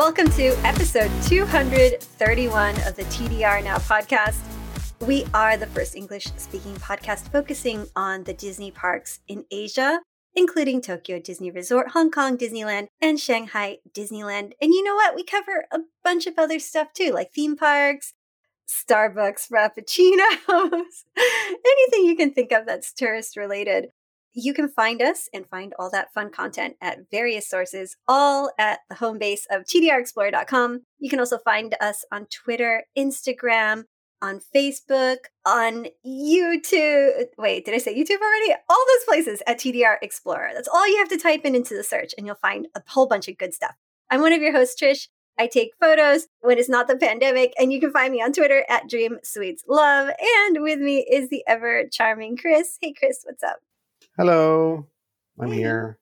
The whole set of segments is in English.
Welcome to episode 231 of the TDR Now podcast. We are the first English speaking podcast focusing on the Disney parks in Asia, including Tokyo Disney Resort, Hong Kong Disneyland, and Shanghai Disneyland. And you know what? We cover a bunch of other stuff too, like theme parks, Starbucks Frappuccinos, anything you can think of that's tourist related. You can find us and find all that fun content at various sources, all at the home base of tdrexplorer.com. You can also find us on Twitter, Instagram, on Facebook, on YouTube. Wait, did I say YouTube already? All those places at TDR Explorer. That's all you have to type in into the search, and you'll find a whole bunch of good stuff. I'm one of your hosts, Trish. I take photos when it's not the pandemic, and you can find me on Twitter at Dream Sweets Love. And with me is the ever charming Chris. Hey, Chris, what's up? Hello, I'm here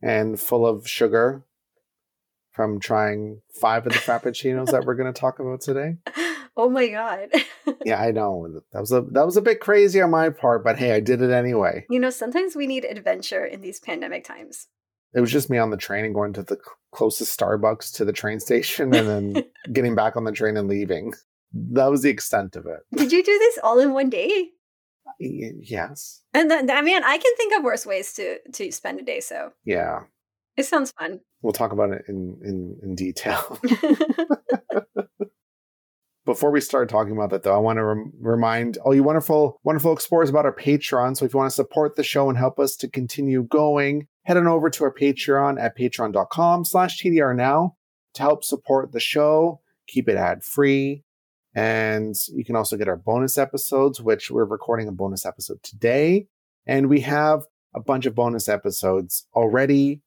and full of sugar from trying five of the frappuccinos that we're going to talk about today. Oh my god. yeah, I know. That was a that was a bit crazy on my part, but hey, I did it anyway. You know, sometimes we need adventure in these pandemic times. It was just me on the train and going to the closest Starbucks to the train station and then getting back on the train and leaving. That was the extent of it. Did you do this all in one day? Yes. And then, I mean, I can think of worse ways to to spend a day. So yeah, it sounds fun. We'll talk about it in in, in detail. Before we start talking about that, though, I want to rem- remind all you wonderful, wonderful explorers about our Patreon. So if you want to support the show and help us to continue going, head on over to our Patreon at patreon.com slash TDR now to help support the show, keep it ad free, and you can also get our bonus episodes, which we're recording a bonus episode today. And we have a bunch of bonus episodes already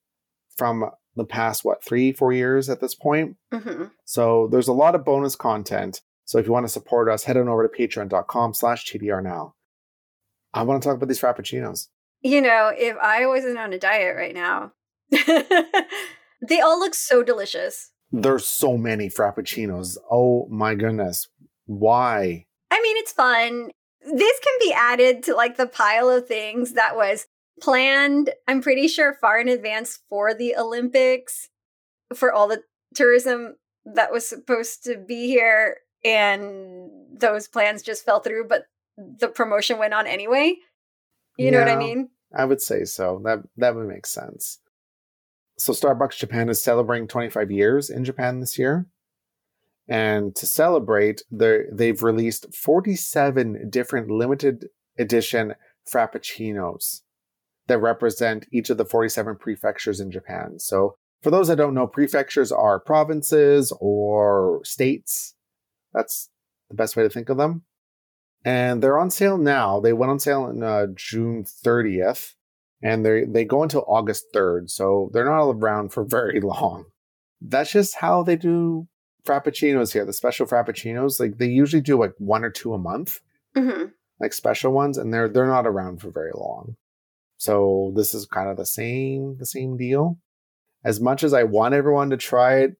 from the past, what, three, four years at this point. Mm-hmm. So there's a lot of bonus content. So if you want to support us, head on over to patreon.com slash TDR now. I want to talk about these Frappuccinos. You know, if I wasn't on a diet right now, they all look so delicious. There's so many Frappuccinos. Oh my goodness. Why? I mean, it's fun. This can be added to like the pile of things that was planned, I'm pretty sure, far in advance for the Olympics, for all the tourism that was supposed to be here. And those plans just fell through, but the promotion went on anyway. You yeah, know what I mean? I would say so. That that would make sense. So Starbucks Japan is celebrating 25 years in Japan this year. And to celebrate, they've released 47 different limited edition frappuccinos that represent each of the 47 prefectures in Japan. So, for those that don't know, prefectures are provinces or states. That's the best way to think of them. And they're on sale now. They went on sale on uh, June 30th, and they they go until August 3rd. So they're not around for very long. That's just how they do frappuccinos here, the special frappuccinos, like they usually do like one or two a month, mm-hmm. like special ones, and they're they're not around for very long. So this is kind of the same the same deal. As much as I want everyone to try it,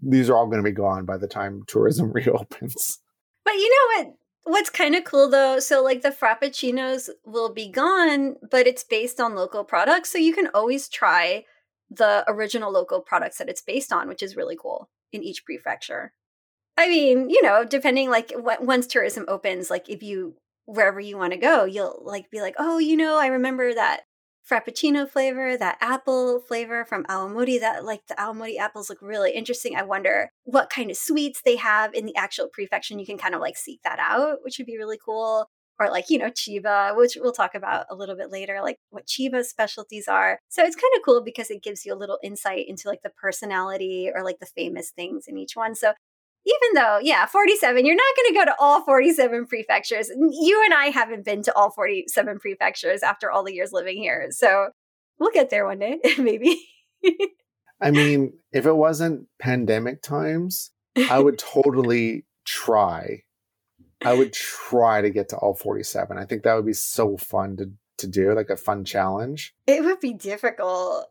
these are all going to be gone by the time tourism reopens. But you know what? What's kind of cool though, so like the frappuccinos will be gone, but it's based on local products, so you can always try the original local products that it's based on, which is really cool in each prefecture. I mean, you know, depending like once tourism opens, like if you wherever you want to go, you'll like be like, oh, you know, I remember that frappuccino flavor, that apple flavor from Aomori. That like the Aomori apples look really interesting. I wonder what kind of sweets they have in the actual prefecture. You can kind of like seek that out, which would be really cool or like, you know, Chiba, which we'll talk about a little bit later, like what Chiba's specialties are. So it's kind of cool because it gives you a little insight into like the personality or like the famous things in each one. So even though, yeah, 47, you're not going to go to all 47 prefectures. You and I haven't been to all 47 prefectures after all the years living here. So we'll get there one day, maybe. I mean, if it wasn't pandemic times, I would totally try I would try to get to all 47. I think that would be so fun to, to do, like a fun challenge. It would be difficult.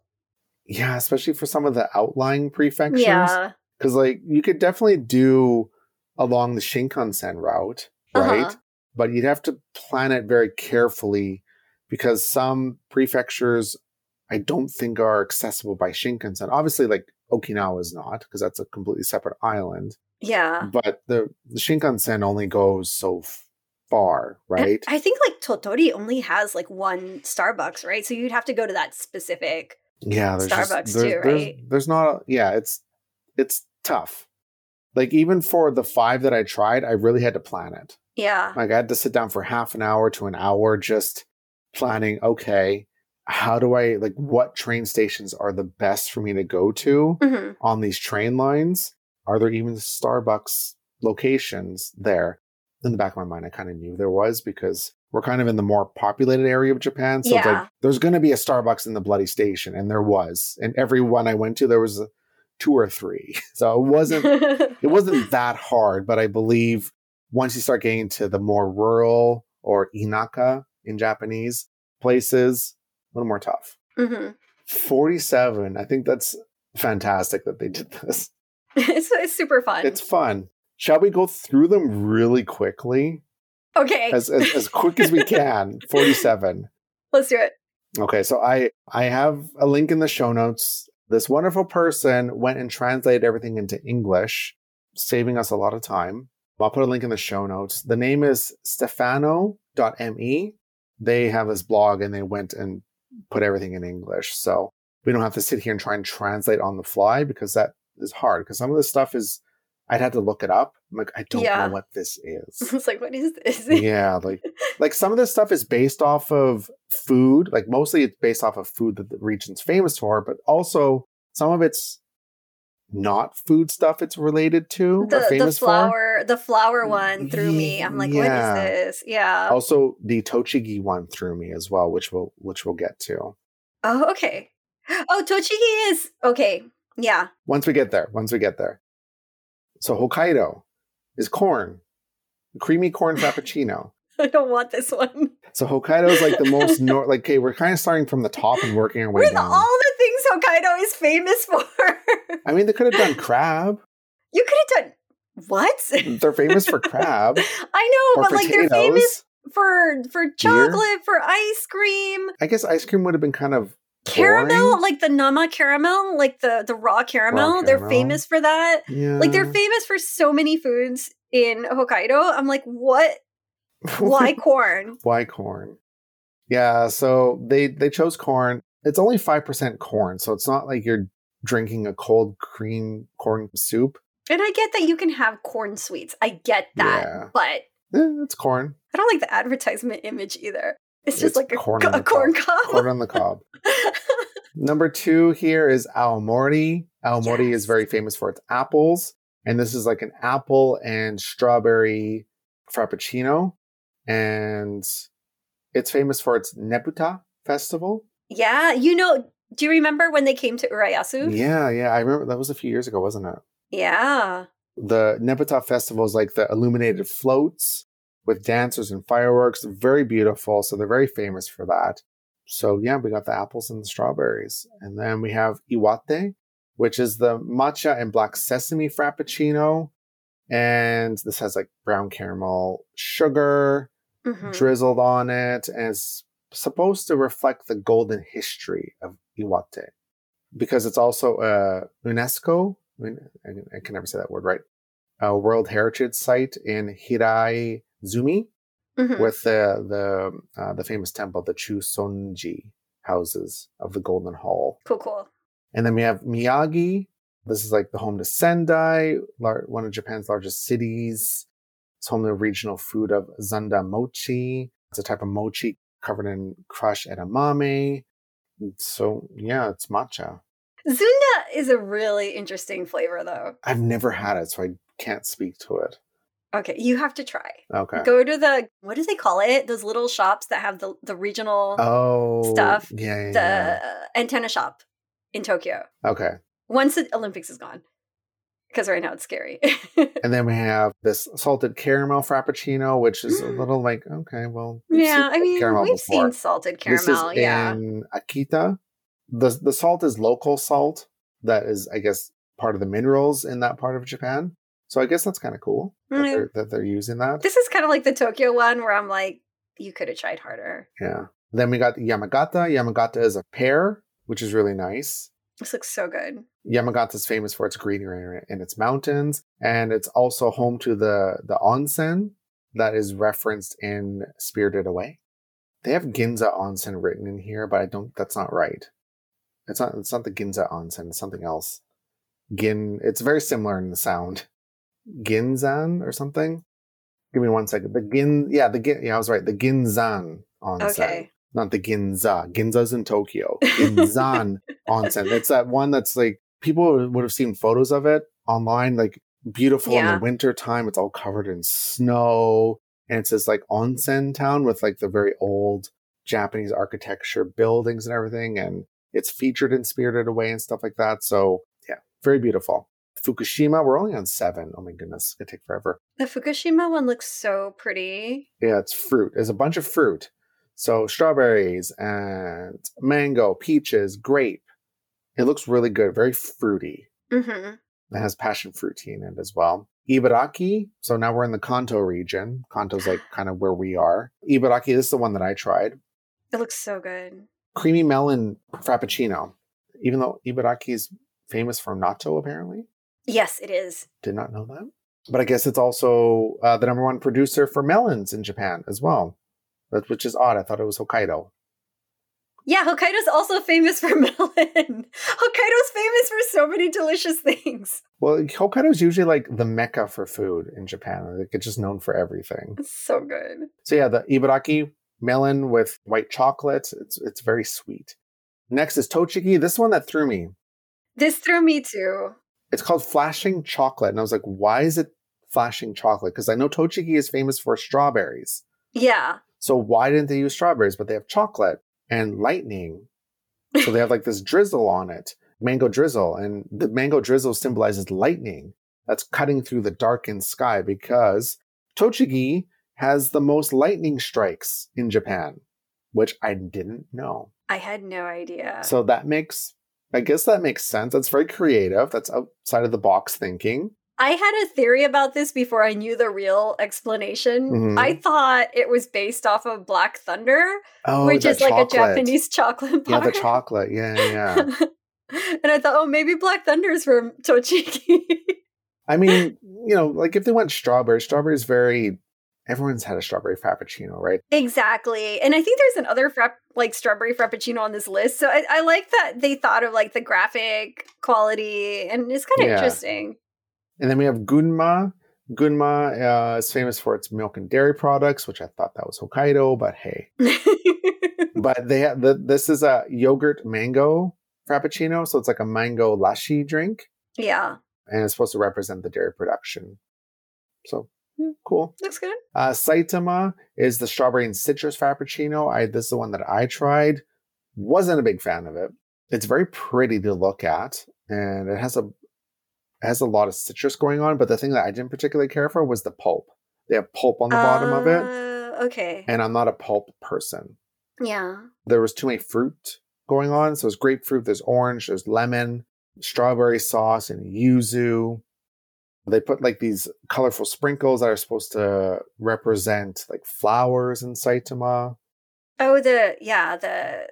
Yeah, especially for some of the outlying prefectures. Yeah. Because, like, you could definitely do along the Shinkansen route, right? Uh-huh. But you'd have to plan it very carefully because some prefectures I don't think are accessible by Shinkansen. Obviously, like Okinawa is not because that's a completely separate island. Yeah. But the, the Shinkansen only goes so far, And right? I think like Tottori only has like one Starbucks, right? So you'd have to go to that specific. yeah, there's just- Starbucks there's, too, there's- right? There's not. A, yeah, it's it's tough. Like even for the five that I tried, I really had to plan it. Yeah. Like I had to sit down for half an hour to an hour just planning. Okay, how do I like what train stations are the best for me to go to hmm on these train lines? Are there even Starbucks locations there? In the back of my mind, I kind of knew there was because we're kind of in the more populated area of Japan. So it's Yeah. like there's going to be a Starbucks in the bloody station, and there was. And every one I went to, there was a, two or three. So it wasn't it wasn't that hard, but I believe once you start getting to the more rural or inaka in Japanese places, a little more tough. hmm 47, I think that's fantastic that they did this. it's, it's super fun. It's fun. Shall we go through them really quickly? okay. As, as, as quick as we can. 47. Let's do it. Okay, so I I have a link in the show notes. This wonderful person went and translated everything into English, saving us a lot of time. I'll put a link in the show notes. The name is stefano.me. They have this blog and they went and put everything in English. So we don't have to sit here and try and translate on the fly because that is hard. Because some of the stuff is, I'd have to look it up. I'm like, I don't Yeah. know what this is. It's like, what is this? yeah, like like some of this stuff is based off of food. Like mostly it's based off of food that the region's famous for, but also some of it's not food stuff it's related to the, the famous for. flower the flower one threw me. I'm like, Yeah. what is this? Yeah. Also, the Tochigi one threw me as well, which we'll which we'll get to Oh, okay. Oh, Tochigi is okay. Yeah. once we get there. Once we get there. So Hokkaido is corn, creamy corn frappuccino. I don't want this one. So Hokkaido is like the most nor- like okay, we're kind of starting from the top and working our way With down. all the things Hokkaido is famous for. I mean, they could have done crab. you could have done what? They're famous for crab I know, but like they're famous for for chocolate, for ice cream, I guess ice cream would have been kind of caramel, boring. like the nama caramel, like the the raw caramel. They're famous for that. Yeah. Like they're famous for so many foods in Hokkaido. I'm like, what? Why corn? Why corn? Yeah, so they they chose corn. It's only five percent corn, so it's not like you're drinking a cold cream corn soup. And I get that you can have corn sweets. I get that, Yeah. but Eh, it's corn. I don't like the advertisement image either. It's just It's like a corn a corn cob. cob. Corn on the cob. Number two here is Aomori. Aomori Yes. is very famous for its apples, and this is like an apple and strawberry frappuccino, and it's famous for its Nebuta festival. yeah, you know. Do you remember when they came to Urayasu? Yeah, yeah, I remember that was a few years ago, wasn't it? Yeah. The Nebuta festival is like the illuminated floats with dancers and fireworks, very beautiful. So they're very famous for that. So yeah, we got the apples and the strawberries, and then we have Iwate, which is the matcha and black sesame frappuccino, and this has like brown caramel sugar Mhm. drizzled on it, and it's supposed to reflect the golden history of Iwate because it's also a UNESCO. I, mean, I can never say that word right. A World Heritage Site in Hirai Zumi Mhm. with the the uh, the famous temple, the Chusonji houses of the Golden Hall. Cool, cool. And then we have Miyagi. This is like the home to Sendai, lar- one of Japan's largest cities. It's home to the regional food of Zunda mochi. It's a type of mochi covered in crushed edamame. So yeah, it's matcha. Zunda is a really interesting flavor, though. I've never had it, so I can't speak to it. Okay, you have to try. Okay. Go to the what do they call it? Those little shops that have the the regional oh, stuff, Yeah, yeah, the yeah. antenna shop in Tokyo. Okay. Once the Olympics is gone, because right now it's scary. And then we have this salted caramel frappuccino, which is a mm. little like okay, well, we've yeah, seen I mean caramel we've before. seen salted This caramel. is yeah, in Akita. The the salt is local salt that is, I guess, part of the minerals in that part of Japan. So I guess that's kind of cool that, Mm. they're, that they're using that. this is kind of like the Tokyo one where I'm like, you could have tried harder. Yeah. Then we got Yamagata. Yamagata is a pear, which is really nice. This looks so good. Yamagata is famous for its greenery and its mountains, and it's also home to the the onsen that is referenced in Spirited Away. They have Ginza onsen written in here, but I don't. That's not right. It's not. It's not the Ginza onsen. It's something else. Gin. It's very similar in the sound. Ginzan or something. Give me one second. The Gin. Yeah, the Gin. Yeah, I was right. The Ginzan onsen. Okay. Not the Ginza. Ginza's in Tokyo. Ginzan onsen. It's that one that's like people would have seen photos of it online, like beautiful in the winter time. It's all covered in snow. And it's this like onsen town with like the very old Japanese architecture buildings and everything. And it's featured in Spirited Away and stuff like that. So yeah, very beautiful. Fukushima, we're only on seven. Oh my goodness, it gonna take forever. The Fukushima one looks so pretty. Yeah, it's fruit. There's a bunch of fruit. So strawberries and mango, peaches, grape. It looks really good, very fruity. hmm It has passion fruit tea in it as well. Ibaraki. So now we're in the Kanto region. Kanto's like kind of where we are. Ibaraki, this is the one that I tried. It looks so good. Creamy melon frappuccino. Even though Ibaraki is famous for natto, apparently. Yes, it is. Did not know that. But I guess it's also uh, the number one producer for melons in Japan as well. That, which is odd. I thought it was Hokkaido. Yeah, Hokkaido's also famous for melon. Hokkaido's famous for so many delicious things. Well, Hokkaido is usually like the mecca for food in Japan. Like it's just known for everything. It's so good. So yeah, the Ibaraki melon with white chocolate. It's it's very sweet. Next is Tochigi. This one that threw me. This threw me too. It's called flashing chocolate, and I was like, why is it flashing chocolate? Because I know Tochigi is famous for strawberries. Yeah. So why didn't they use strawberries? But they have chocolate and lightning. So they have like this drizzle on it, mango drizzle, and the mango drizzle symbolizes lightning that's cutting through the darkened sky because Tochigi has the most lightning strikes in Japan, which I didn't know. I had no idea. So that makes, I guess that makes sense. That's very creative. That's outside of the box thinking. I had a theory about this before I knew the real explanation. Mhm. I thought it was based off of Black Thunder, Oh, which is like a Japanese chocolate Yeah, the chocolate. Yeah, yeah. and I thought, oh, maybe Black Thunder's from Tochigi. I mean, you know, like if they went strawberry, strawberry is very. Everyone's had a strawberry frappuccino, right? exactly. And I think there's another frapp- like strawberry frappuccino on this list. So I, I like that they thought of like the graphic quality, and it's kind of Yeah. interesting. And then we have Gunma. Gunma uh, is famous for its milk and dairy products, which I thought that was Hokkaido, but hey. But they have the, this is a yogurt mango frappuccino, so it's like a mango lassi drink, yeah, and it's supposed to represent the dairy production. So yeah, cool. looks good. Uh, Saitama is the strawberry and citrus frappuccino. I this is the one that I tried. Wasn't a big fan of it. It's very pretty to look at, and it has a it has a lot of citrus going on. But the thing that I didn't particularly care for was the pulp. They have pulp on the bottom of it, Uh, Okay. and I'm not a pulp person. Yeah. There was too many fruit going on. So there's grapefruit, there's orange, there's lemon, strawberry sauce, and yuzu. They put like these colorful sprinkles that are supposed to represent like flowers in Saitama. Oh, the yeah, the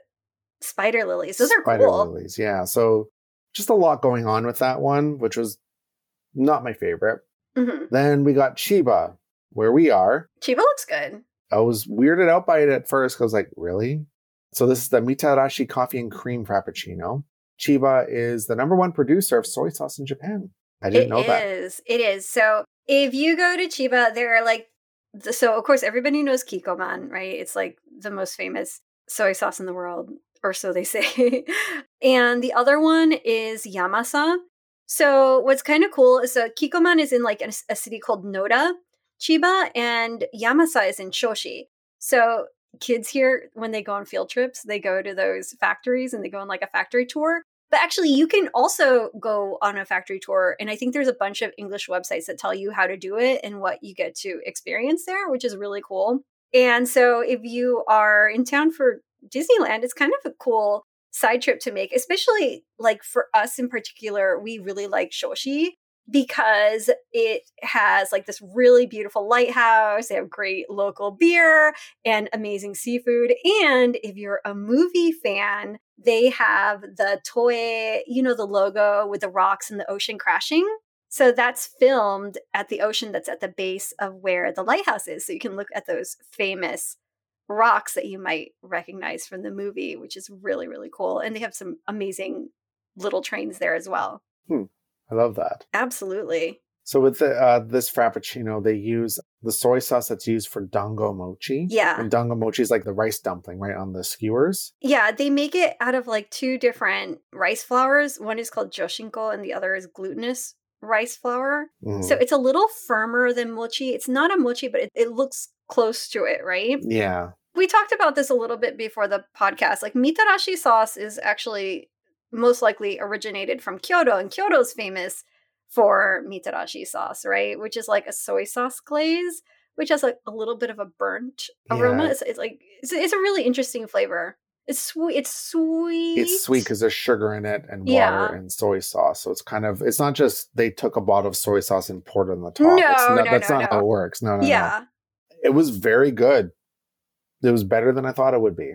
spider lilies. Those are Spider cool. lilies. Yeah. So just a lot going on with that one, which was not my favorite. hmm Then we got Chiba, where we are. Chiba looks good. I was weirded out by it at first 'cause I was like, really? So this is the Mitarashi coffee and cream frappuccino. Chiba is the number one producer of soy sauce in Japan. I didn't It know that. is. It is. So if you go to Chiba, there are like, so of course everybody knows Kikkoman, right? It's like the most famous soy sauce in the world, or so they say. and the other one is Yamasa. So what's kind of cool is so Kikkoman is in like a, a city called Noda, Chiba, and Yamasa is in Choshi. So kids here, when they go on field trips, they go to those factories and they go on like a factory tour. But actually, you can also go on a factory tour. And I think there's a bunch of English websites that tell you how to do it and what you get to experience there, which is really cool. And so if you are in town for Disneyland, it's kind of a cool side trip to make, especially like for us in particular, we really like Choshi because it has like this really beautiful lighthouse. They have great local beer and amazing seafood. And if you're a movie fan, they have the Toei, you know, the logo with the rocks and the ocean crashing. So that's filmed at the ocean that's at the base of where the lighthouse is. So you can look at those famous rocks that you might recognize from the movie, which is really, really cool. And they have some amazing little trains there as well. Hmm. I love that. Absolutely. So with the, uh, this frappuccino, they use the soy sauce that's used for dango mochi. Yeah. And dango mochi is like the rice dumpling, right, on the skewers. Yeah, they make it out of like two different rice flours. One is called joshinko and the other is glutinous rice flour. Mm. So it's a little firmer than mochi. It's not a mochi, but it, it looks close to it, right? yeah. We talked about this a little bit before the podcast. Like mitarashi sauce is actually most likely originated from Kyoto, and Kyoto's famous for mitarashi sauce, right? Which is like a soy sauce glaze, which has like a little bit of a burnt aroma. Yeah. It's, it's like it's, it's a really interesting flavor. It's sweet. It's sweet. It's sweet because there's sugar in it and water Yeah. and soy sauce. So it's kind of it's not just they took a bottle of soy sauce and poured it on the top. No, it's not, no, that's no, not no. how it works. No, no, no. yeah. It was very good. It was better than I thought it would be.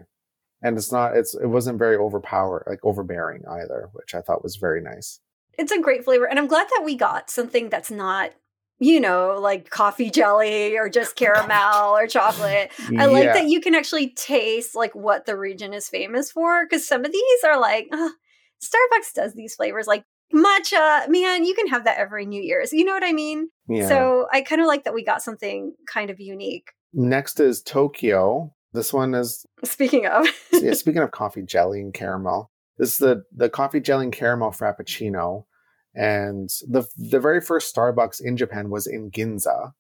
And it's not it's it wasn't very overpower like overbearing either, which I thought was very nice. It's a great flavor, and I'm glad that we got something that's not, you know, like coffee jelly or just caramel or chocolate. I like Yeah. that you can actually taste like what the region is famous for because some of these are like "Ugh, Starbucks does these flavors like matcha. Man, you can have that every New Year's. You know what I mean? Yeah. So I kind of like that we got something kind of unique. Next is Tokyo. This one is Speaking of, yeah, speaking of coffee jelly and caramel, this is the the coffee jelly and caramel frappuccino. And the the very first Starbucks in Japan was in Ginza,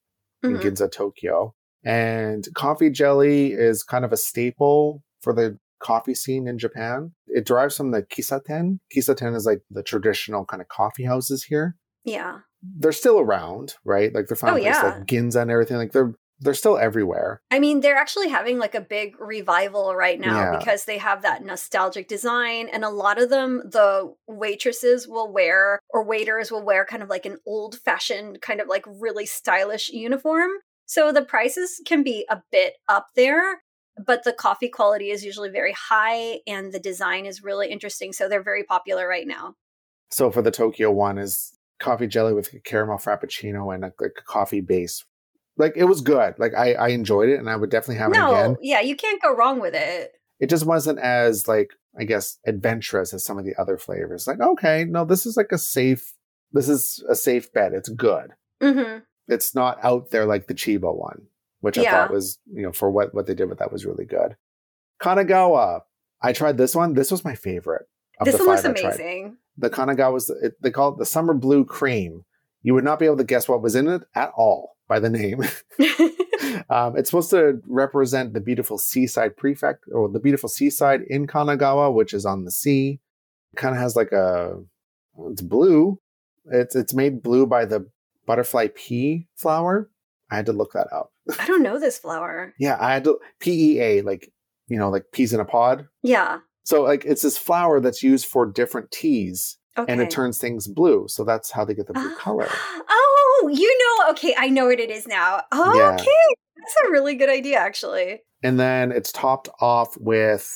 in Mhm. Ginza, Tokyo. And coffee jelly is kind of a staple for the coffee scene in Japan. It derives from the kissaten. Kissaten is like the traditional kind of coffee houses here. yeah, They're still around, right? Like they're found Oh, in places yeah. like Ginza and everything. Like they're they're still everywhere. I mean, they're actually having like a big revival right now Yeah. because they have that nostalgic design. And a lot of them, the waitresses will wear or waiters will wear kind of like an old fashioned, kind of like really stylish uniform. So the prices can be a bit up there, but the coffee quality is usually very high and the design is really interesting. So they're very popular right now. So for the Tokyo one is coffee jelly with caramel frappuccino and a, like a coffee base. Like it was good. Like I, I enjoyed it and I would definitely have it no, again. yeah, you can't go wrong with it. It just wasn't as like I guess adventurous as some of the other flavors. Like okay, no, this is like a safe. This is a safe bet. It's good. hmm It's not out there like the Chiba one, which I thought was you know for what what they did with that was really good. Kanagawa. I tried this one. This was my favorite. Of This the one looks five I tried. amazing. the Kanagawa's it, they call it the summer blue cream. You would not be able to guess what was in it at all by the name. um, it's supposed to represent the beautiful seaside prefect or the beautiful seaside in Kanagawa, which is on the sea. It kind of has like a it's blue. It's it's made blue by the butterfly pea flower. I had to look that up. I don't know this flower. Yeah, I had to P E A like you know like peas in a pod. Yeah. So like it's this flower that's used for different teas Okay. and it turns things blue. So that's how they get the blue Ah. color. Oh, you know, okay, I know what it is now. Oh, Yeah. okay. That's a really good idea, actually. And then it's topped off with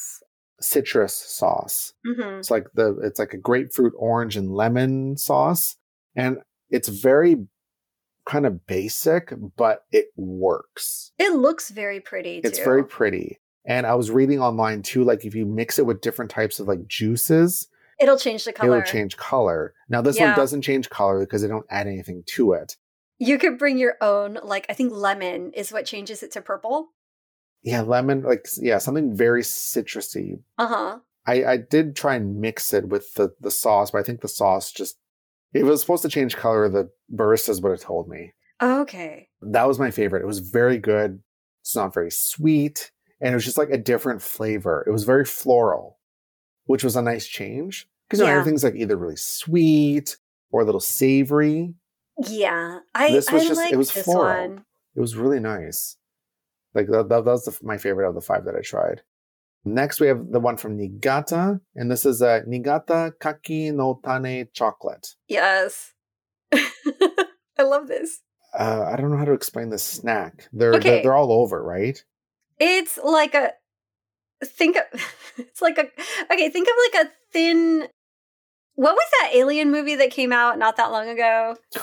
citrus sauce. hmm It's like the it's like a grapefruit, orange, and lemon sauce. And it's very kind of basic, but it works. It looks very pretty. It's very pretty. And I was reading online too, like if you mix it with different types of like juices, It'll change the color. it'll change color. Now this Yeah. one doesn't change color because they don't add anything to it. You could bring your own, like I think lemon is what changes it to purple. Yeah, lemon, like yeah, something very citrusy. Uh huh. I, I did try and mix it with the, the sauce, but I think the sauce just it was supposed to change color. The baristas would have told me. Okay. That was my favorite. It was very good. It's not very sweet. And it was just like a different flavor. It was very floral, which was a nice change. Because you know, Yeah. everything's like either really sweet or a little savory. Yeah, I This was I just- it like was this floral. one. It was really nice. Like that, that, that was the, my favorite of the five that I tried. Next, we have the one from Niigata, and this is a Niigata Kaki no Tane chocolate. Yes. I love this. Uh, I don't know how to explain this snack. They're, Okay. they're they're all over, right? It's like a think of it's like a okay, think of like a thin what was that alien movie that came out not that long ago?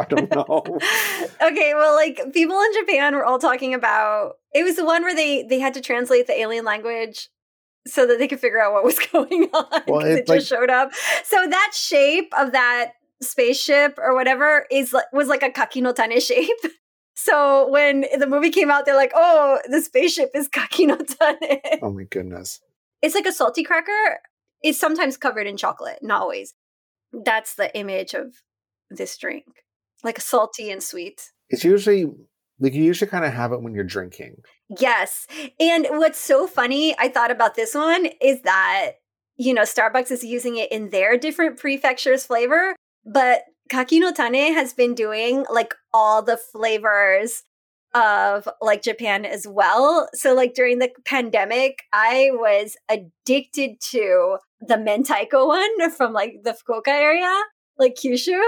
I don't know. okay, well, like people in Japan were all talking about it was the one where they they had to translate the alien language so that they could figure out what was going on. Well, it it's just showed up. So that shape of that spaceship or whatever is like was like a kaki no tane shape. So when the movie came out, they're like, "Oh, the spaceship is kaki no tane." Oh my goodness. It's like a salty cracker. It's sometimes covered in chocolate, not always. That's the image of this drink, like salty and sweet. It's usually like you usually kind of have it when you're drinking. Yes. And what's so funny, I thought about this one is that, you know, Starbucks is using it in their different prefectures flavor, but Kaki no Tane has been doing like all the flavors of like Japan as well. So like during the pandemic, I was addicted to the mentaiko one from like the Fukuoka area, like Kyushu.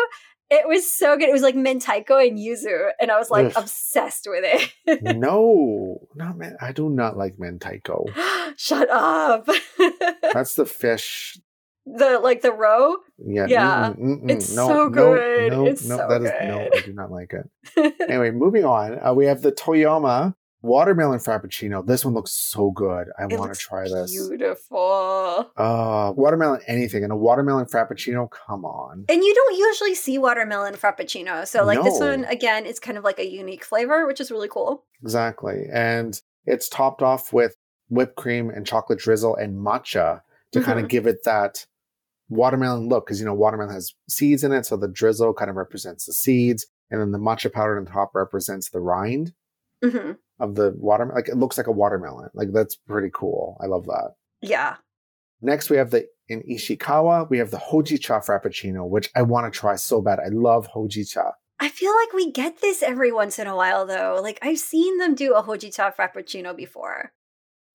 It was so good. It was like mentaiko and yuzu, and I was like Ugh. obsessed with it. no, not man. I do not like mentaiko. Shut up. That's the fish. The like the roe. Yeah, Yeah, mm-mm, mm-mm. it's no, so good. No, It's no, so that is no. I do not like it. Anyway, moving on. Uh, we have the Toyama watermelon frappuccino. This one looks so good. I want to try this. Beautiful. Uh, watermelon anything and a watermelon frappuccino. Come on. And you don't usually see watermelon frappuccino. So like this one again is kind of like a unique flavor, which is really cool. Exactly. And it's topped off with whipped cream and chocolate drizzle and matcha to kind of give it that watermelon look. Because, you know, watermelon has seeds in it. So the drizzle kind of represents the seeds. And then the matcha powder on top represents the rind hmm of the watermelon. Like it looks like a watermelon. Like that's pretty cool. I love that. Yeah. Next, we have the in Ishikawa, we have the Hojicha Frappuccino, which I want to try so bad. I love Hojicha. I feel like we get this every once in a while though. Like I've seen them do a hojicha frappuccino before.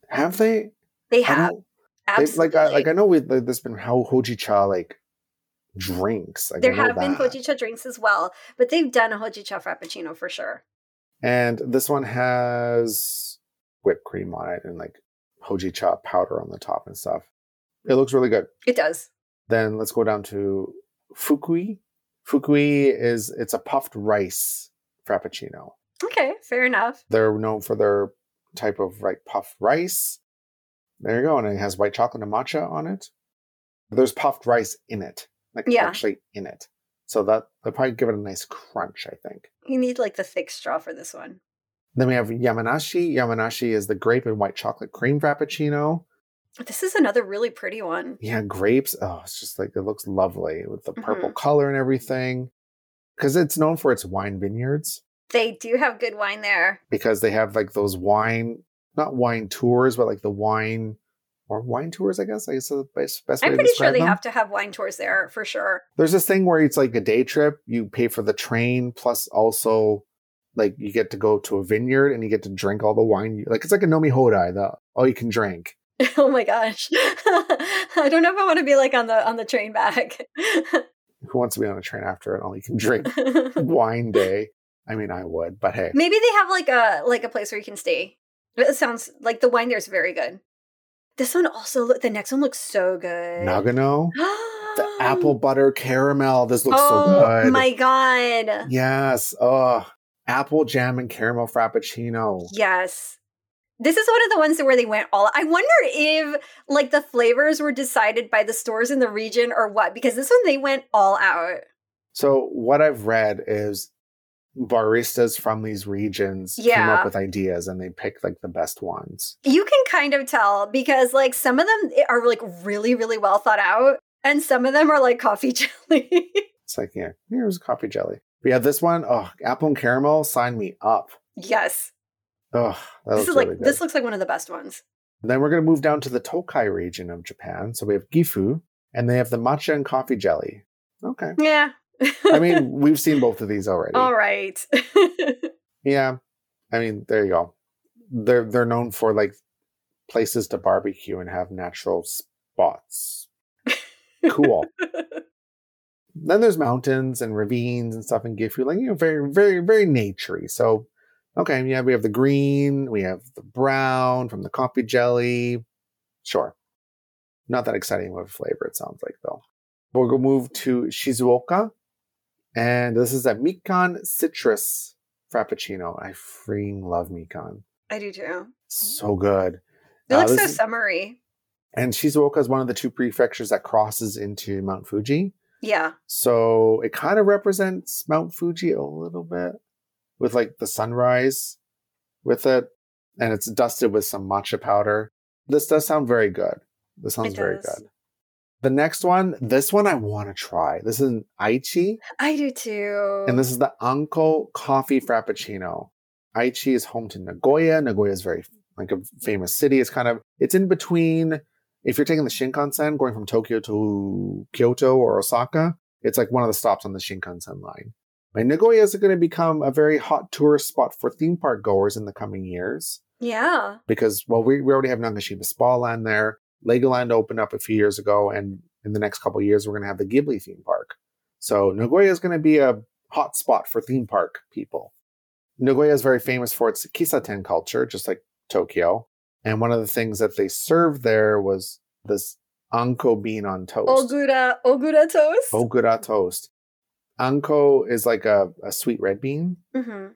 Have they? They have. Don't. They, like I like I know we like, there's been how Hojicha like drinks. Like, there have been that. hojicha drinks as well, but they've done a hojicha frappuccino for sure. and this one has whipped cream on it and like Hojicha powder on the top and stuff. It looks really good. It does. Then let's go down to Fukui. Fukui is it's a puffed rice frappuccino. Okay, fair enough. They're known for their type of like puffed rice. There you go, and it has white chocolate and matcha on it. There's puffed rice in it, like Yeah. actually in it. So that they'll probably give it a nice crunch, I think. You need like the thick straw for this one. Then we have Yamanashi. Yamanashi is the grape and white chocolate cream frappuccino. This is another really pretty one. Yeah, grapes. Oh, it's just like it looks lovely with the purple Mhm. color and everything. Because it's known for its wine vineyards. They do have good wine there. Because they have like those wine, not wine tours, but like the wine or wine tours. I guess I guess the best, best I'm pretty sure they them. have to have wine tours there for sure. There's this thing where it's like a day trip. You pay for the train plus also like you get to go to a vineyard and you get to drink all the wine. Like it's like a nomi hodai, the all you can drink. oh my gosh. I don't know if I want to be like on the on the train back. Who wants to be on a train after an all you can drink wine day? I mean, I would, but hey, Maybe they have like a like a place where you can stay. It sounds like the wine there is very good. This one also look the next one looks so good. Nagano, the apple butter caramel. This looks oh so good. Oh my god. Yes. Oh, apple jam and caramel frappuccino. Yes. This is one of the ones where they went all I wonder if like the flavors were decided by the stores in the region or what because this one they went all out. So what I've read is baristas from these regions came up with ideas and they picked like the best ones. You can kind of tell because like some of them are like really really well thought out and some of them are like coffee jelly. It's like, yeah, here's coffee jelly. But yeah, this one, oh, apple and caramel, sign me up. yes. Oh, that This looks is like really good. this looks like one of the best ones. Then we're going to move down to the Tokai region of Japan. So we have Gifu, and they have the matcha and coffee jelly. Okay. Yeah. I mean, we've seen both of these already. all right. Yeah. I mean, there you go. They're they're known for like places to barbecue and have natural spots. Cool. then there's mountains and ravines and stuff in Gifu, like you know, very, very, very naturey. So Okay, yeah, we have the green, we have the brown from the coffee jelly. Sure. Not that exciting of a flavor, it sounds like, though. We'll go move to Shizuoka. And this is a Mikan Citrus Frappuccino. I freaking love Mikan. I do too. So mm-hmm. good. It looks so is- summery. And Shizuoka is one of the two prefectures that crosses into Mount Fuji. Yeah. So it kind of represents Mount Fuji a little bit with like the sunrise with it. And it's dusted with some matcha powder. This does sound very good. This sounds very good. The next one, this one I want to try. This is an Aichi, I do too. and this is the Anko Coffee Frappuccino. Aichi is home to Nagoya. Nagoya is very like a famous city. It's kind of it's in between. If you're taking the Shinkansen going from Tokyo to Kyoto or Osaka, it's like one of the stops on the Shinkansen line. And Nagoya is going to become a very hot tourist spot for theme park goers in the coming years yeah. because well, we, we already have Nagashima Spa Land there. Legoland opened up a few years ago, and in the next couple of years, we're going to have the Ghibli theme park. So Nagoya is going to be a hot spot for theme park people. Nagoya is very famous for its kissaten culture, just like Tokyo. And one of the things that they served there was this anko bean on toast. Ogura Ogura toast. Ogura toast. Anko is like a, a sweet red bean hmm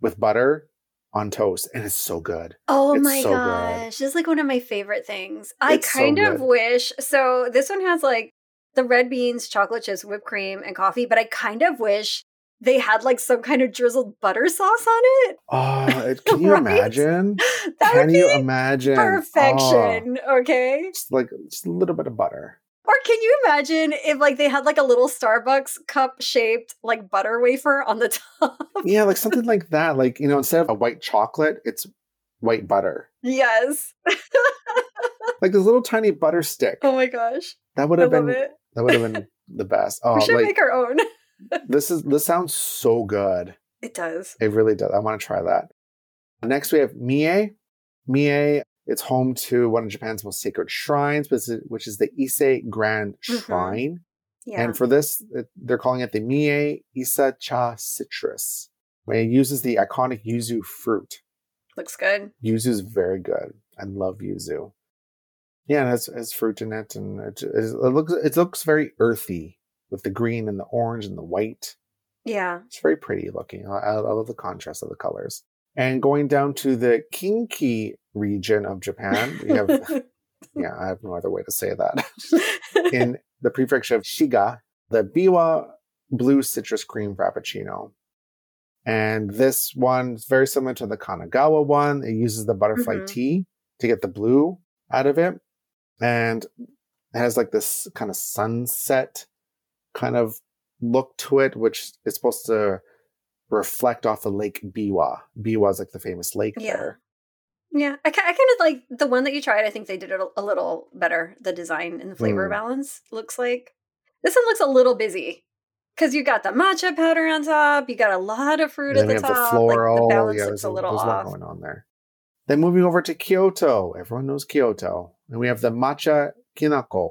with butter on toast, and it's so good. Oh It's my so good. gosh. This is like one of my favorite things. I It's so kind of wish so this one has like the red beans, chocolate chips, whipped cream, and coffee, but I kind of wish they had like some kind of drizzled butter sauce on it. Oh, can you Right? imagine? That Can would you imagine? Oh, perfection. okay. just like just a little bit of butter. Or can you imagine if like they had like a little Starbucks cup shaped like butter wafer on the top? Yeah, like something like that. Like, you know, instead of a white chocolate, it's white butter. yes. Like this little tiny butter stick. Oh my gosh. That would have love been it. that would have been the best. Oh, we should like make our own. this is this sounds so good. It does. It really does. I want to try that. Next, we have Mie. Mie, it's home to one of Japan's most sacred shrines, which is, the Ise Grand Mhm. Shrine. Yeah. And for this, they're calling it the Mie Ise Cha Citrus. It uses the iconic yuzu fruit. Looks good. Yuzu is very good. I love yuzu. Yeah, and it's, it's fruit in it, and it, it looks it looks very earthy with the green and the orange and the white. Yeah. It's very pretty looking. I, I love the contrast of the colors. And going down to the Kinki region of Japan, we have yeah, I have no other way to say that. In the prefecture of Shiga, the Biwa Blue Citrus Cream Frappuccino. And this one is very similar to the Kanagawa one. It uses the butterfly Mhm. tea to get the blue out of it. And it has like this kind of sunset kind of look to it, which is supposed to reflect off the lake Biwa. Biwa is like the famous lake Yeah. there. yeah. I, I kind of like the one that you tried. I think they did it a, a little better. The design and the flavor Mm. balance looks like. This one looks a little busy because you got the matcha powder on top. You got a lot of fruit at the top. the floral. like the balance yeah, looks a little there's off. going on there. Then moving over to Kyoto. Everyone knows Kyoto. And we have the matcha kinako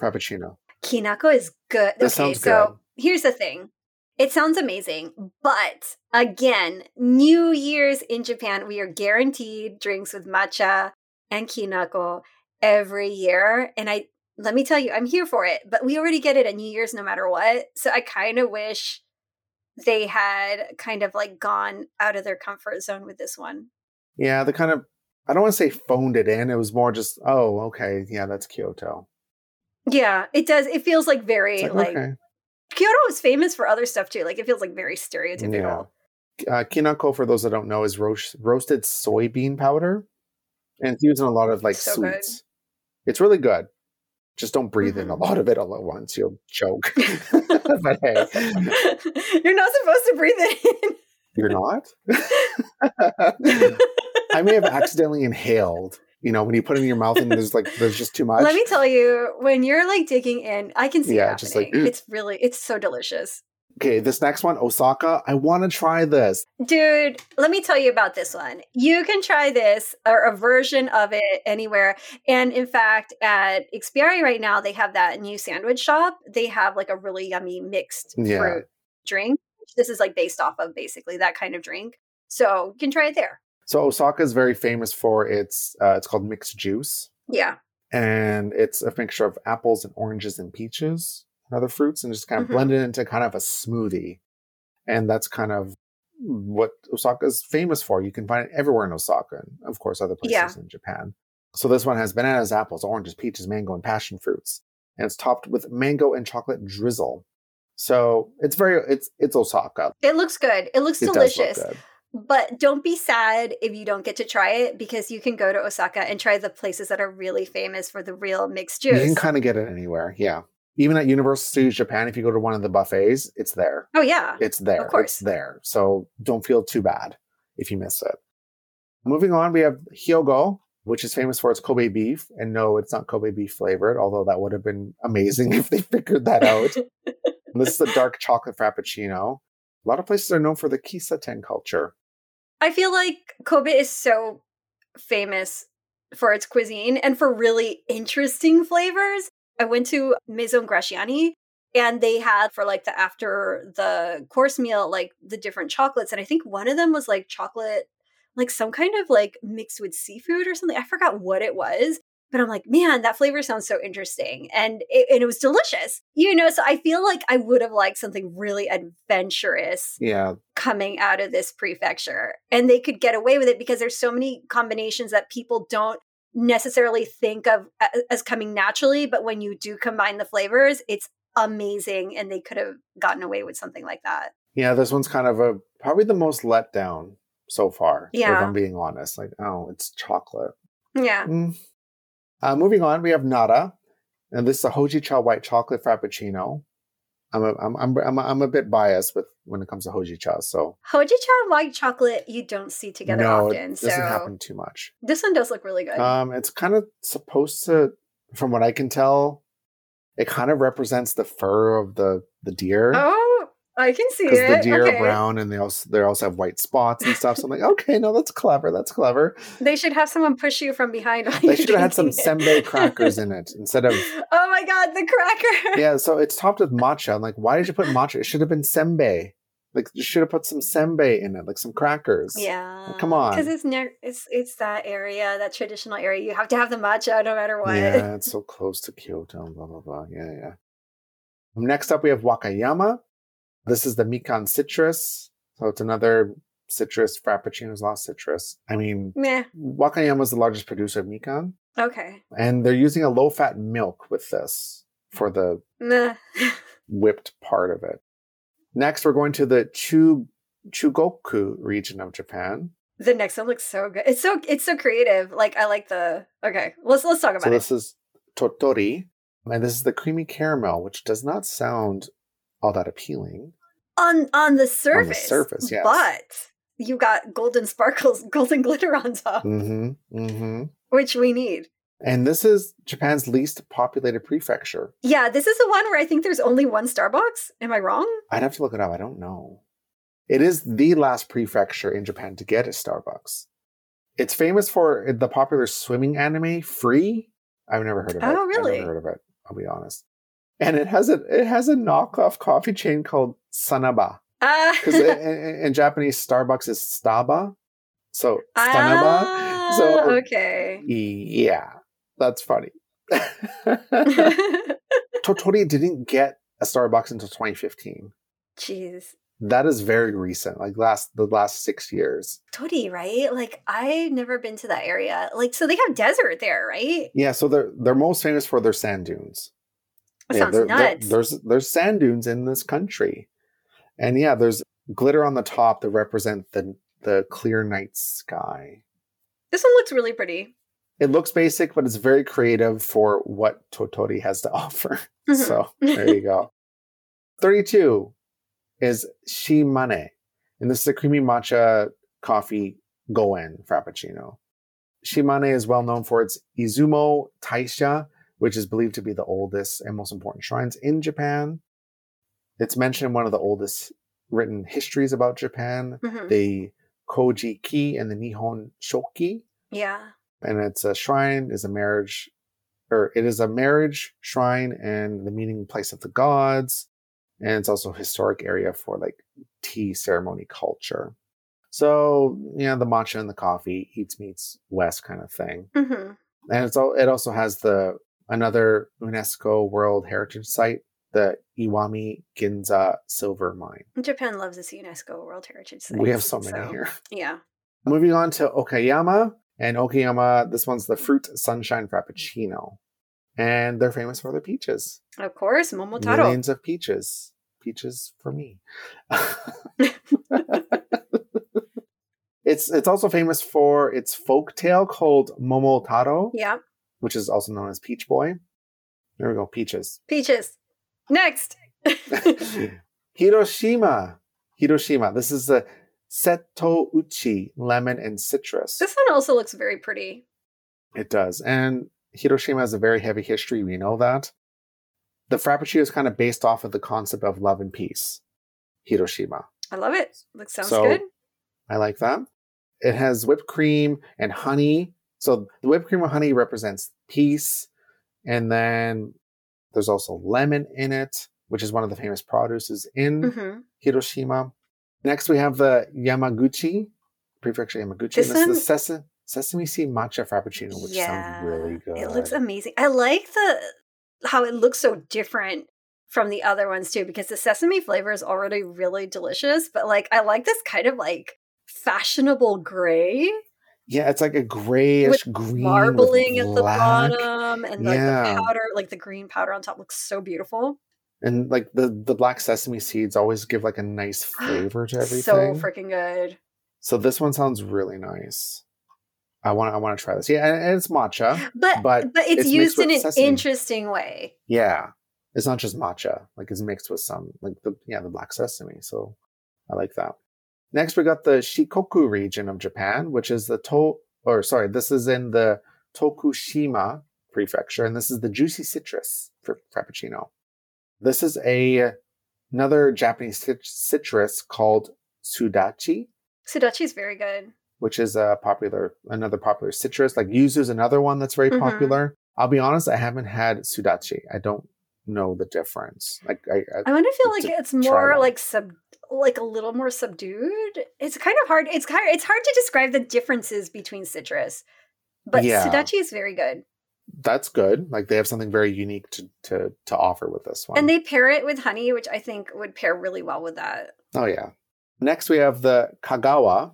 frappuccino. Kinako is good. This okay, sounds so good. here's the thing. It sounds amazing, but again, New Year's in Japan, we are guaranteed drinks with matcha and kinako every year. And I let me tell you, I'm here for it, but we already get it at New Year's no matter what. So I kind of wish they had kind of like gone out of their comfort zone with this one. Yeah, the kind of I don't want to say phoned it in. It was more just, oh, okay, yeah, that's Kyoto. Yeah, it does. It feels like very It's like, like, okay. Kyoto is famous for other stuff too. Like it feels like very stereotypical. Uh, kinako, for those that don't know, is roast, roasted soybean powder, and it's used in a lot of like So good. sweets. It's really good. Just don't breathe in a Mhm. lot of it all at once; you'll choke. but hey, You're not supposed to breathe in. you're not. I may have accidentally inhaled. You know, when you put it in your mouth and there's like there's just too much. Let me tell you, when you're like digging in, I can see Yeah, it just like, it's really, it's so delicious. okay, this next one, Osaka. I want to try this. Dude, let me tell you about this one. You can try this or a version of it anywhere. And in fact, at Ikspiari right now, they have that new sandwich shop. They have like a really yummy mixed Yeah. fruit drink. This is like based off of basically that kind of drink. So you can try it there. So Osaka is very famous for its uh, it's called mixed juice, Yeah. and it's a mixture of apples and oranges and peaches and other fruits, and just kind of Mhm. blended into kind of a smoothie. And that's kind of what Osaka is famous for. You can find it everywhere in Osaka, and of course other places Yeah. in Japan. So this one has bananas, apples, oranges, peaches, mango, and passion fruits, and it's topped with mango and chocolate drizzle. So it's very it's it's Osaka. It looks good. It looks It delicious. look good. But don't be sad if you don't get to try it because you can go to Osaka and try the places that are really famous for the real mixed juice. You can kind of get it anywhere. Yeah. Even at Universal Studios Japan, if you go to one of the buffets, it's there. oh yeah. It's there. Of course. It's there. So don't feel too bad if you miss it. Moving on, we have Hyogo, which is famous for its Kobe beef. And no, it's not Kobe beef flavored, although that would have been amazing if they figured that out. This is a dark chocolate frappuccino. A lot of places are known for the kissaten culture. I feel like Kobe is so famous for its cuisine and for really interesting flavors. I went to Maison Graciani and they had for like the after the course meal, like the different chocolates. And I think one of them was like chocolate, like some kind of like mixed with seafood or something. I forgot what it was. But I'm like, man, that flavor sounds so interesting. And it, and it was delicious. You know, so I feel like I would have liked something really adventurous Yeah. coming out of this prefecture and they could get away with it because there's so many combinations that people don't necessarily think of as coming naturally but when you do combine the flavors it's amazing and they could have gotten away with something like that Yeah, this one's kind of a probably the most let down so far. Yeah. If. I'm being honest. Like, oh, it's chocolate. yeah Mm. Uh, moving on, we have Nara, and this is a Hojicha white chocolate frappuccino. I'm a, I'm, I'm, I'm, a, I'm a bit biased with when it comes to Hojicha, so hojicha and white chocolate you don't see together no, often it so doesn't happen too much. this one does look really good Um, it's kind of supposed to, from what I can tell, it kind of represents the fur of the the deer oh i can see because it the deer okay. are brown and they also they also have white spots and stuff. So I'm like, okay, no, that's clever. That's clever. they should have someone push you from behind They should have had some it. senbei crackers in it instead of oh my god the cracker yeah, so it's topped with matcha. I'm like, why did you put matcha? It should have been senbei. Like, you should have put some senbei in it, like some crackers. Yeah, come on. because it's ne- it's it's that area, that traditional area. You have to have the matcha no matter what. Yeah, it's so close to Kyoto. Blah blah blah. Yeah, yeah. Next up, we have Wakayama. This is the Mikan citrus. So it's another citrus frappuccino's lost citrus. I mean, Meh. Wakayama is the largest producer of Mikan, Okay. and they're using a low-fat milk with this for the whipped part of it. Next, we're going to the Chu Chugoku region of Japan. the next one looks so good. It's so it's so creative. Like I like the. Okay, let's let's talk about So it. this is Tottori, and this is the creamy caramel, which does not sound all that appealing. On on the surface. surface, yes. But you got golden sparkles, golden glitter on top, Mm-hmm. Mm-hmm. which we need. And this is Japan's least populated prefecture. Yeah, this is the one where I think there's only one Starbucks. Am I wrong? I'd have to look it up. I don't know. It is the last prefecture in Japan to get a Starbucks. It's famous for the popular swimming anime Free. I've never heard of it. Oh, I've really? never heard of it. I'll be honest. And it has a it has a knockoff coffee chain called Sunaba. Ah. Because in, in, in Japanese, Starbucks is Staba. So Sunaba. Ah, So- okay. Yeah, that's funny. Tottori didn't get a Starbucks until 2015. Jeez. That is very recent, like last the last six years. Toti, right? Like I've never been to that area. Like so they have desert there, right? Yeah, so they're they're most famous for their sand dunes. That yeah, sounds there- there- there's there's sand dunes in this country, and yeah, there's glitter on the top that represent the the clear night sky. this one looks really pretty. It looks basic, but it's very creative for what Tottori has to offer. Mhm. So there you go. 32 is Shimane. And this is a creamy matcha coffee goen frappuccino. Shimane is well known for its Izumo Taisha, which is believed to be the oldest and most important shrines in Japan. It's mentioned in one of the oldest written histories about Japan, Mhm. the Kojiki and the Nihon Shoki Yeah. and it's a shrine is a marriage or it is a marriage shrine and the meeting place of the gods and it's also a historic area for like tea ceremony culture So, you know, the matcha and the coffee, eats meets West kind of thing. hmm And it's all, it also has the another UNESCO World Heritage Site, the Iwami Ginzan Silver Mine. Japan loves its UNESCO World Heritage Site. we have so many here. Yeah. Moving on to Okayama. And Okayama, this one's the Fruit Sunshine Frappuccino. And they're famous for their peaches. Of course, Momotaro. Millions of peaches. Peaches for me. it's it's also famous for its folk tale called Momotaro, Yeah. Which is also known as Peach Boy. There we go, peaches. Peaches. Next. Hiroshima. Hiroshima. This is the Setouchi lemon and citrus. this one also looks very pretty. It does. And Hiroshima has a very heavy history. We know that. The Frappuccino is kind of based off of the concept of love and peace. Hiroshima. I love it. Looks sounds So- good. I like that. It has whipped cream and honey. So the whipped cream and honey represents peace. And then there's also lemon in it, which is one of the famous produces in hmm Hiroshima. Next, we have the Yamaguchi, Prefecture Yamaguchi. This This, is the sesame, sesame seed matcha frappuccino, which yeah. sounds really good. It looks amazing. I like the how it looks so different from the other ones too, because the sesame flavor is already really delicious. But like, I like this kind of like fashionable gray yeah, it's like a grayish green marbling with at the bottom, and like Yeah. the powder, like the green powder on top, looks so beautiful. and like the the black sesame seeds always give like a nice flavor to everything. So freaking good. So this one sounds really nice. I want I want to try this. Yeah, and, and it's matcha. But But but, it's, it's used in an sesame. interesting way. Yeah, it's not just matcha. Like it's mixed with some like the yeah the black sesame. So I like that. Next, we got the Shikoku region of Japan, which is the to or sorry, this is in the Tokushima prefecture, and this is the juicy citrus for frappuccino. This is a another Japanese citrus called sudachi. Sudachi is very good. which is a popular another popular citrus. Like yuzu is another one that's very Mhm. popular. I'll be honest, I haven't had sudachi. I don't know the difference. Like I, I I want to feel like it's more like sub, like a little more subdued. It's kind of hard. It's kind. It's hard to describe the differences between citrus, but Yeah. Sudachi is very good, that's good. Like they have something very unique to to to offer with this one. and they pair it with honey, which I think would pair really well with that. oh yeah. Next we have the Kagawa,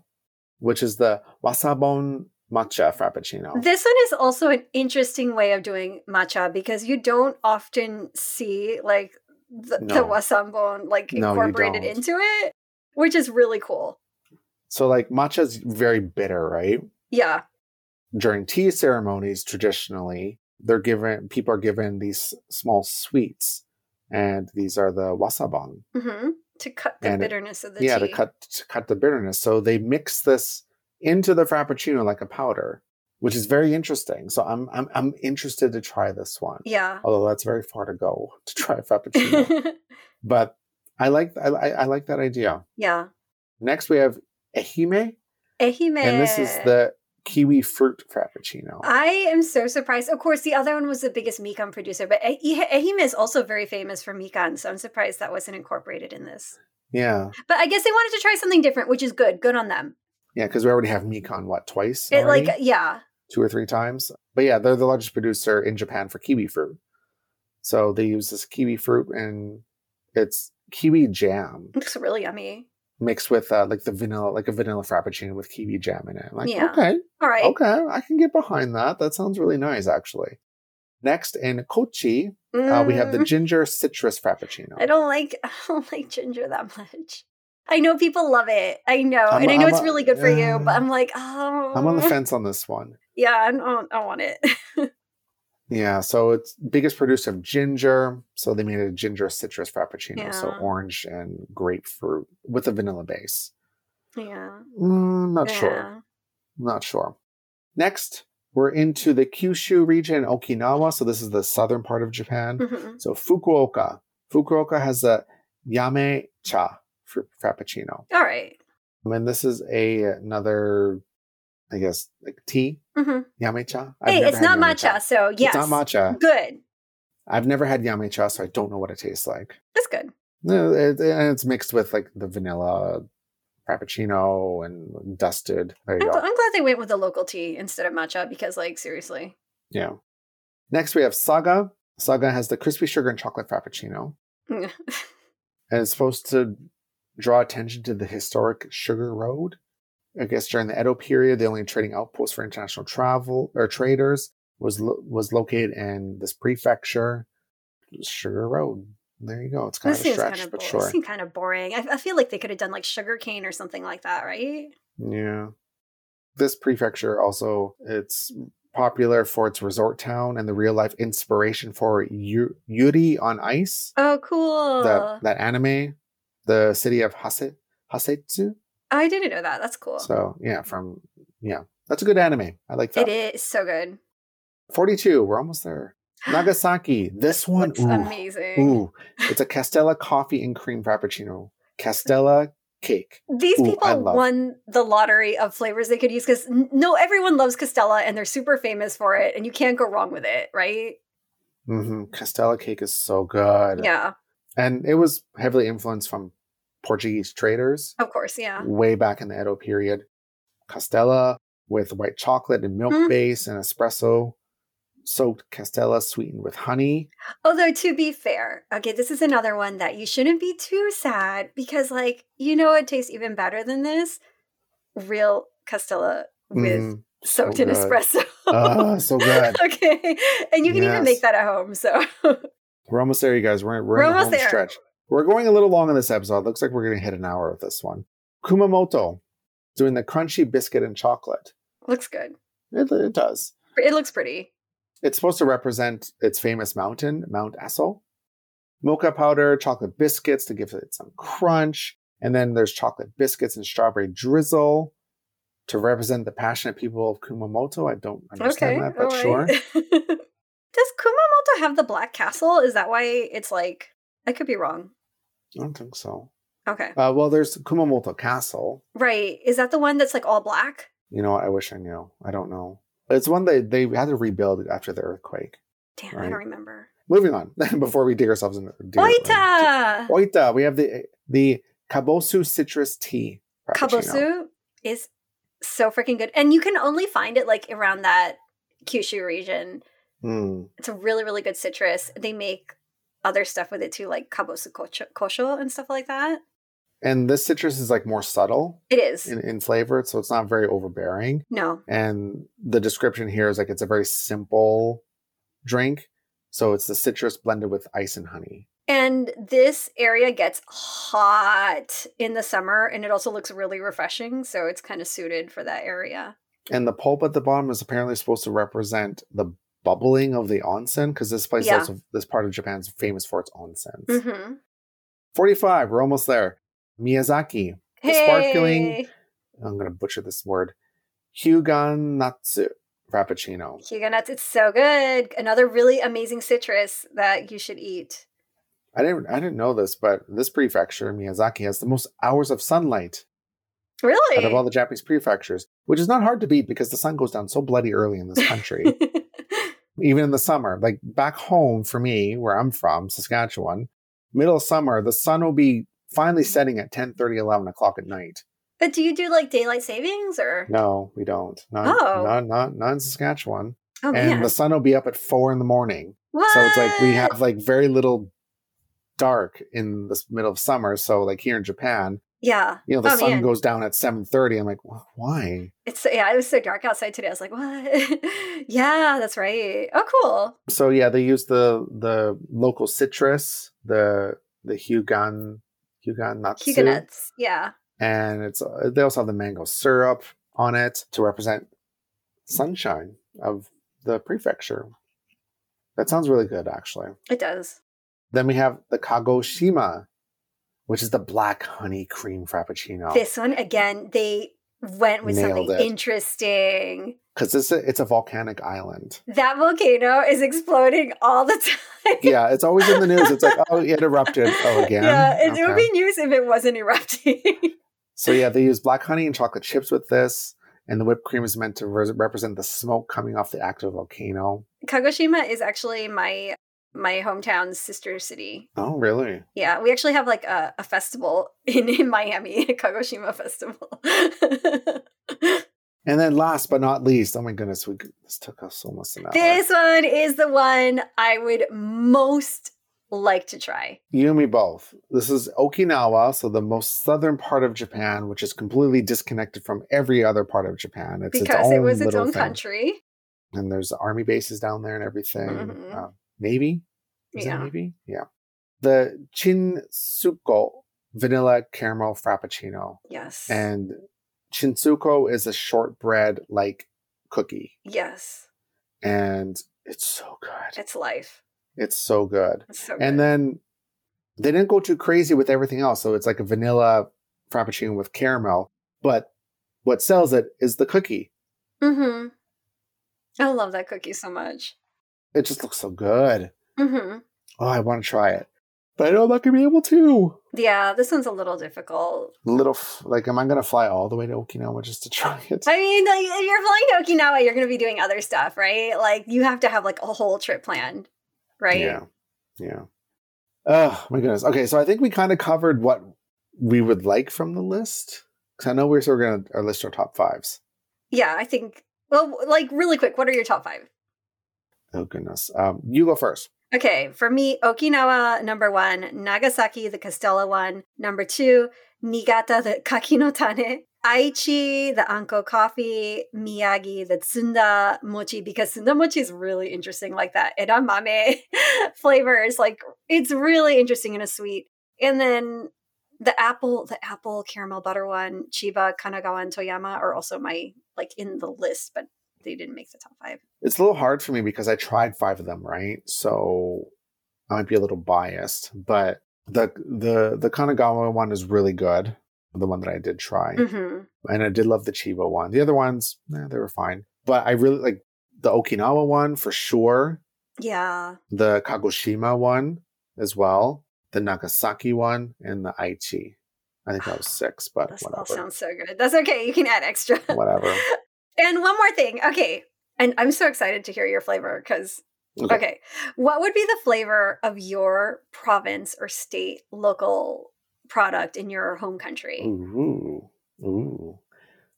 which is the wasambon matcha frappuccino. This one is also an interesting way of doing matcha because you don't often see like the, the No. wasambon like incorporated don't. into it, which is really cool. so like matcha is very bitter, right? Yeah, during tea ceremonies traditionally they're given people are given these small sweets and these are the wasambon hmm to cut the And it- bitterness of the tea. yeah tea. to cut to cut the bitterness so they mix this into the frappuccino like a powder which is very interesting so i'm i'm, I'm interested to try this one Yeah. although that's very far to go to try a frappuccino but i like I, I like that idea yeah. next we have ehime Ehime. and this is the kiwi fruit frappuccino I am so surprised. Of course, the other one was the biggest mikan producer, but Eh- Eh- Ehime is also very famous for mikan, so I'm surprised that wasn't incorporated in this. yeah But I guess they wanted to try something different, which is good. Good on them. Yeah, because we already have mikan, what, twice? It already? like yeah, Two or three times. But yeah, they're the largest producer in Japan for kiwi fruit. So they use this kiwi fruit and it's kiwi jam it looks really yummy. mixed with uh, like the vanilla, like a vanilla frappuccino with kiwi jam in it. I'm like, Yeah. okay, All right. okay, I can get behind that. That sounds really nice, actually. Next, in Kochi, uh, we have the Mm, ginger citrus frappuccino. I don't like I don't like ginger that much. I know people love it. I know, I'm- and I know I'm it's a- really good for you. But uh, I'm like, oh, I'm on the fence on this one. Yeah, I don't, I want it. Yeah, so it's biggest producer of ginger. So they made a ginger citrus frappuccino. So orange and grapefruit with a vanilla base. yeah, Mm, not yeah. sure. Not sure. Next, we're into the Kyushu region, Okinawa. So this is the southern part of Japan. Mhm. So Fukuoka. Fukuoka has a yame cha frappuccino. All right. And this is a another, I guess, like tea. Mhm. Yame cha. I've Hey, it's not matcha, cha. so yes, It's not matcha. Good. I've never had yame cha, so I don't know what it tastes like. That's good. No, it, and it's mixed with like the vanilla frappuccino and dusted. There you I'm, go. I'm glad they went with the local tea instead of matcha because, like, seriously. Yeah. Next, we have Saga. Saga has the crispy sugar and chocolate frappuccino, and it's supposed to draw attention to the historic Sugar Road. I guess during the Edo period, the only trading outpost for international travel or traders was lo- was located in this prefecture, Sugar Road. There you go. It's kind this of a stretch, kind of but bo- sure. kind of boring. I, I feel like they could have done like sugar cane or something like that, right? Yeah. This prefecture also it's popular for its resort town and the real life inspiration for Yu- Yuri on Ice, Oh, cool. that that anime, the city of Hase Hasetsu. I didn't know that. That's cool. So yeah, from yeah, that's a good anime. I like that. it is so good. Forty-two. We're almost there. Nagasaki. This one, ooh, amazing. ooh, it's a Castella coffee and cream frappuccino. Castella cake. These Ooh, people won the lottery of flavors they could use because no, everyone loves Castella and they're super famous for it, and you can't go wrong with it, right? Mm-hmm. Castella cake is so good. Yeah, and it was heavily influenced from Portuguese traders of course, yeah. way back in the Edo period. Castella with white chocolate and milk Mm. base and espresso, soaked Castella sweetened with honey. Although to be fair, okay, this is another one that you shouldn't be too sad because, like, you know, it tastes even better than this. Real Castella with Mm, soaked so in good. espresso. Ah, so good. okay, and you can even make that at home. So We're almost there, you guys. We're, we're, We're in the almost home there. stretch. We're going a little long on this episode. Looks like we're going to hit an hour with this one. Kumamoto doing the crunchy biscuit and chocolate. looks good. It, it does. It looks pretty. It's supposed to represent its famous mountain, Mount Aso. Mocha powder, chocolate biscuits to give it some crunch. And then there's chocolate biscuits and strawberry drizzle to represent the passionate people of Kumamoto. I don't understand Okay, that, but all sure. right. Does Kumamoto have the Black Castle? Is that why it's like? I could be wrong. I don't think so. Okay, Uh, well, there's Kumamoto Castle. right. Is that the one that's like all black? You know what? I wish I knew. I don't know. It's one that they had to rebuild after the earthquake. Damn, I don't remember. Moving on, before we dig ourselves into dig- Oita! Oita. We have the the Kabosu citrus tea. Kabosu is so freaking good, and you can only find it like around that Kyushu region. Mm. It's a really, really good citrus. They make other stuff with it too, like kabosu kosho and stuff like that. And this citrus is like more subtle It is. in, in flavor, so it's not very overbearing. no, And the description here is like it's a very simple drink. So it's the citrus blended with ice and honey. And this area gets hot in the summer and it also looks really refreshing. So it's kind of suited for that area. And the pulp at the bottom is apparently supposed to represent the bubbling of the onsen because this place, Yeah. also, this part of Japan is famous for its onsen. Mm-hmm. 45, we're almost there. Miyazaki, The sparkling- I'm going to butcher this word, Hyuganatsu Frappuccino. Hyuganatsu, it's so good. Another really amazing citrus that you should eat. I didn't I didn't know this, but this prefecture, Miyazaki, has the most hours of sunlight Really? out of all the Japanese prefectures, which is not hard to beat because the sun goes down so bloody early in this country, even in the summer. Like back home for me, where I'm from, Saskatchewan, middle of summer, the sun will be finally mm-hmm. setting at 10 30, 11 o'clock at night. but do you do like daylight savings or? No, we don't. Not, Oh. not, not, not in Saskatchewan. Oh and man. the sun will be up at four in the morning. what? So it's like we have like very little dark in the middle of summer. So like here in Japan, Yeah. you know, the Oh, sun man. goes down at seven thirty. I'm like, why? It's yeah, it was so dark outside today. I was like, what? yeah, that's right. Oh, cool. So yeah, they use the the local citrus, the the Natsu, Hyuganatsu. Yeah. and it's uh, they also have the mango syrup on it to represent sunshine of the prefecture. That sounds really good, actually. It does. Then we have the Kagoshima, which is the black honey cream frappuccino. This one again, they went with Nailed something it. interesting. because it's a, it's a volcanic island. That volcano is exploding all the time. Yeah, it's always in the news. It's like, oh, it erupted. Oh, again. Yeah, it, it would be news if it wasn't erupting. So yeah, they use black honey and chocolate chips with this, and the whipped cream is meant to re- represent the smoke coming off the active volcano. Kagoshima is actually my my hometown's sister city. Oh, really? Yeah, we actually have like a, a festival in, in Miami, Kagoshima Festival. And then last but not least, oh my goodness, we this took us almost an hour. this one is the one I would most like to try. You and me both. This is Okinawa, so the most southern part of Japan, which is completely disconnected from every other part of Japan. It's because its own it was its own thing. country. and there's army bases down there and everything. Mhm. Uh, Navy, is Yeah. Navy? Yeah. The Chinsuko vanilla caramel frappuccino, Yes. and Chinsuko is a shortbread like cookie, yes. and it's so good. It's life. It's so good. It's so And good. then they didn't go too crazy with everything else, so it's like a vanilla frappuccino with caramel. But what sells it is the cookie. Mm-hmm. I love that cookie so much. It just looks so good. Mm-hmm. Oh, I want to try it, but I know I'm not gonna be able to. Yeah, this one's a little difficult. little f- like am i gonna fly all the way to okinawa just to try it I mean, like, if you're flying to Okinawa, you're going to be doing other stuff, right? Like, you have to have like a whole trip planned, right? yeah yeah oh my goodness okay so i think we kind of covered what we would like from the list because i know we're still gonna uh, list our top fives Yeah, I think. Well, like, really quick, what are your top five? Oh goodness um you go first Okay, for me, Okinawa, number one, Nagasaki, the Castella one, number two, Niigata, the Kakino Tane, Aichi, the Anko coffee, Miyagi, the Zunda mochi, because Zunda mochi is really interesting, like that edamame flavors. Like, it's really interesting and a sweet. And then the apple, the apple caramel butter one, Chiba, Kanagawa, and Toyama are also my, like, in the list, but they didn't make the top five. it's a little hard for me because i tried five of them right so i might be a little biased but the the the kanagawa one is really good the one that i did try hmm and I did love the Chiba one. The other ones, eh, they were fine, but I really like the Okinawa one for sure. Yeah. The Kagoshima one as well. The Nagasaki one and the Aichi. I think that was six, but all whatever. sounds so good. That's okay. You can add extra. Whatever. and one more thing. Okay. And I'm so excited to hear your flavor because, Okay. okay. What would be the flavor of your province or state local product in your home country? Ooh, ooh.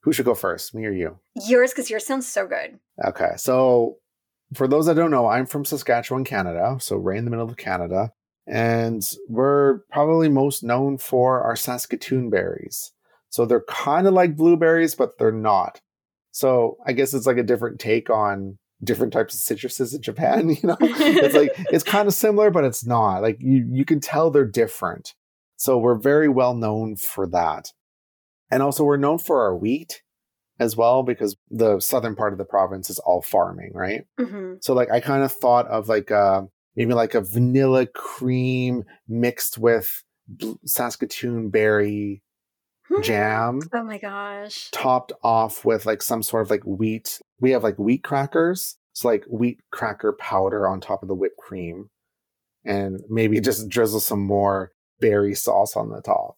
Who should go first, me or you? Yours, because yours sounds so good. Okay, so for those that don't know, I'm from Saskatchewan, Canada, so right in the middle of Canada, and we're probably most known for our Saskatoon berries. So they're kind of like blueberries, but they're not. So I guess it's like a different take on different types of citruses in Japan. You know, it's like it's kind of similar, but it's not. Like you, you can tell they're different. So we're very well known for that, and also we're known for our wheat as well because the southern part of the province is all farming, right? hmm So like I kind of thought of like a maybe like a vanilla cream mixed with Saskatoon berry jam Oh my gosh. topped off with like some sort of like wheat. We have like wheat crackers. So like wheat cracker powder on top of the whipped cream and maybe just drizzle some more berry sauce on the top.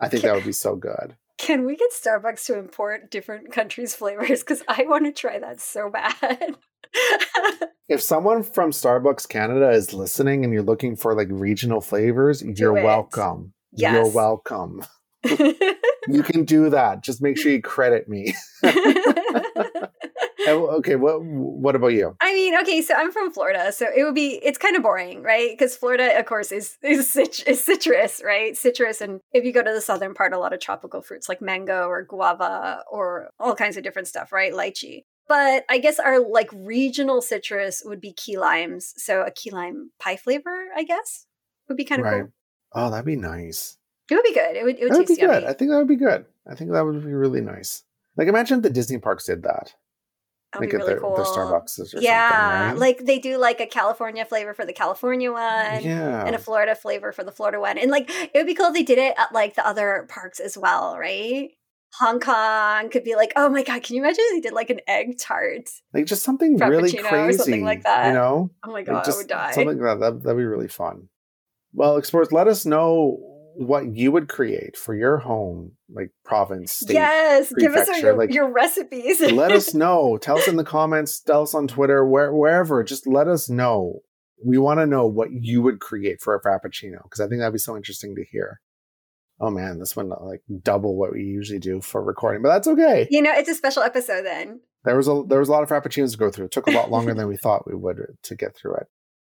I think that would be so good. Can we get Starbucks to import different countries' flavors? Because I want to try that so bad. If someone from Starbucks Canada is listening and you're looking for like regional flavors, you're it. welcome. You're welcome. You can do that. Just make sure you credit me. Oh, okay, what what about you? I mean, okay, so I'm from Florida, so it would be it's kind of boring, right? Because Florida, of course, is is, cit- is citrus, right? Citrus, and if you go to the southern part, a lot of tropical fruits like mango or guava or all kinds of different stuff, right? Lychee. But I guess our like regional citrus would be key limes, so a key lime pie flavor, I guess, would be kind of Right. cool. Oh, that'd be nice. It would be good. It would it would would be yummy. good. I think that would be good. I think that would be really nice. Like imagine if the Disney parks did that. That would Like be at really their, cool. their Starbucks or yeah, something. Right? like they do like a California flavor for the California one. yeah. and a Florida flavor for the Florida one. And like it would be cool if they did it at like the other parks as well, right? Hong Kong could be like, oh my god, can you imagine if they did like an egg tart? like just something really crazy. something like that. You know? Oh my Like, god, I just would die. Something like that, that that'd be really fun. Well, explorers, let us know what you would create for your home, like province, state. yes, give us your, like- your recipes. let us know. Tell us in the comments. Tell us on Twitter. Where, wherever. Just let us know We want to know what you would create for a Frappuccino because I think that'd be so interesting to hear. Oh man, this one uh, like double what we usually do for recording, but that's okay. You know, it's a special episode then. There was a there was a lot of Frappuccinos to go through. It took a lot longer than we thought we would uh, to get through it.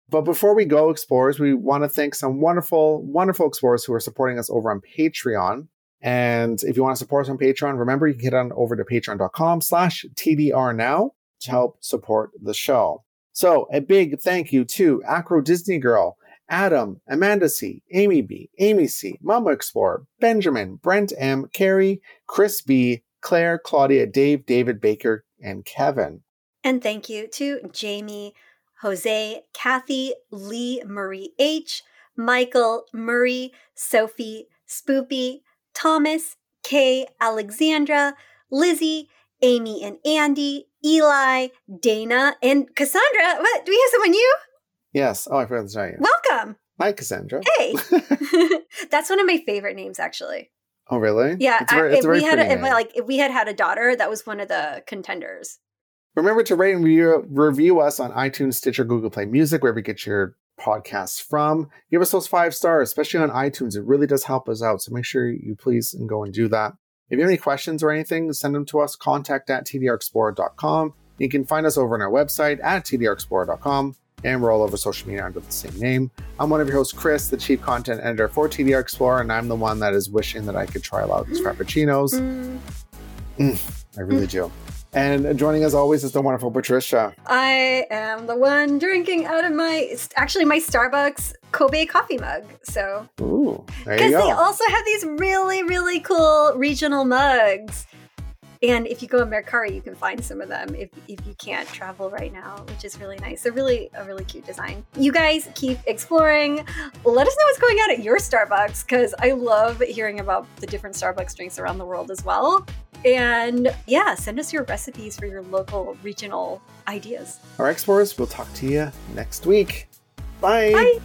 But before we go, explorers, we want to thank some wonderful, wonderful explorers who are supporting us over on Patreon. And if you want to support us on Patreon, remember you can get on over to patreon.com slash TDR now to help support the show. So a big thank you to Acro Disney Girl, Adam, Amanda C, Amy B, Amy C, Mama Explorer, Benjamin, Brent M, Carrie, Chris B, Claire, Claudia, Dave, David Baker, and Kevin. And thank you to Jamie, Jose, Kathy, Lee, Marie H, Michael, Murray, Sophie, Spoopy, Thomas, Kay, Alexandra, Lizzie, Amy and Andy, Eli, Dana, and Cassandra. What? Do we have someone new? Yes. Oh, I forgot to tell you. Welcome. Hi, Cassandra. Hey. That's one of my favorite names, actually. Oh, really? Yeah. It's very, it's if we had, a, if, like, if we had had a daughter, that was one of the contenders. Remember to rate and review, review us on iTunes, Stitcher, Google Play Music, wherever you get your podcasts from. Give us those five stars, especially on iTunes. It really does help us out. So make sure you please and go and do that. If you have any questions or anything, send them to us. Contact at tdrexplorer.com. You can find us over on our website at tdrexplorer.com. And we're all over social media under the same name. I'm one of your hosts, Chris, the chief content editor for TDR Explorer, and I'm the one that is wishing that I could try out these mm. Frappuccinos. Mm. mm, I really mm. do. And joining us always is the wonderful Patricia. I am the one drinking out of my, actually my Starbucks Kobe coffee mug. So, Ooh, because they also have these really, really cool regional mugs. And if you go on Mercari, you can find some of them if, if you can't travel right now, which is really nice. They're really a really cute design. You guys keep exploring. Let us know what's going on at your Starbucks because I love hearing about the different Starbucks drinks around the world as well. And yeah, send us your recipes for your local regional ideas. All right, explorers, we'll talk to you next week. Bye. Bye.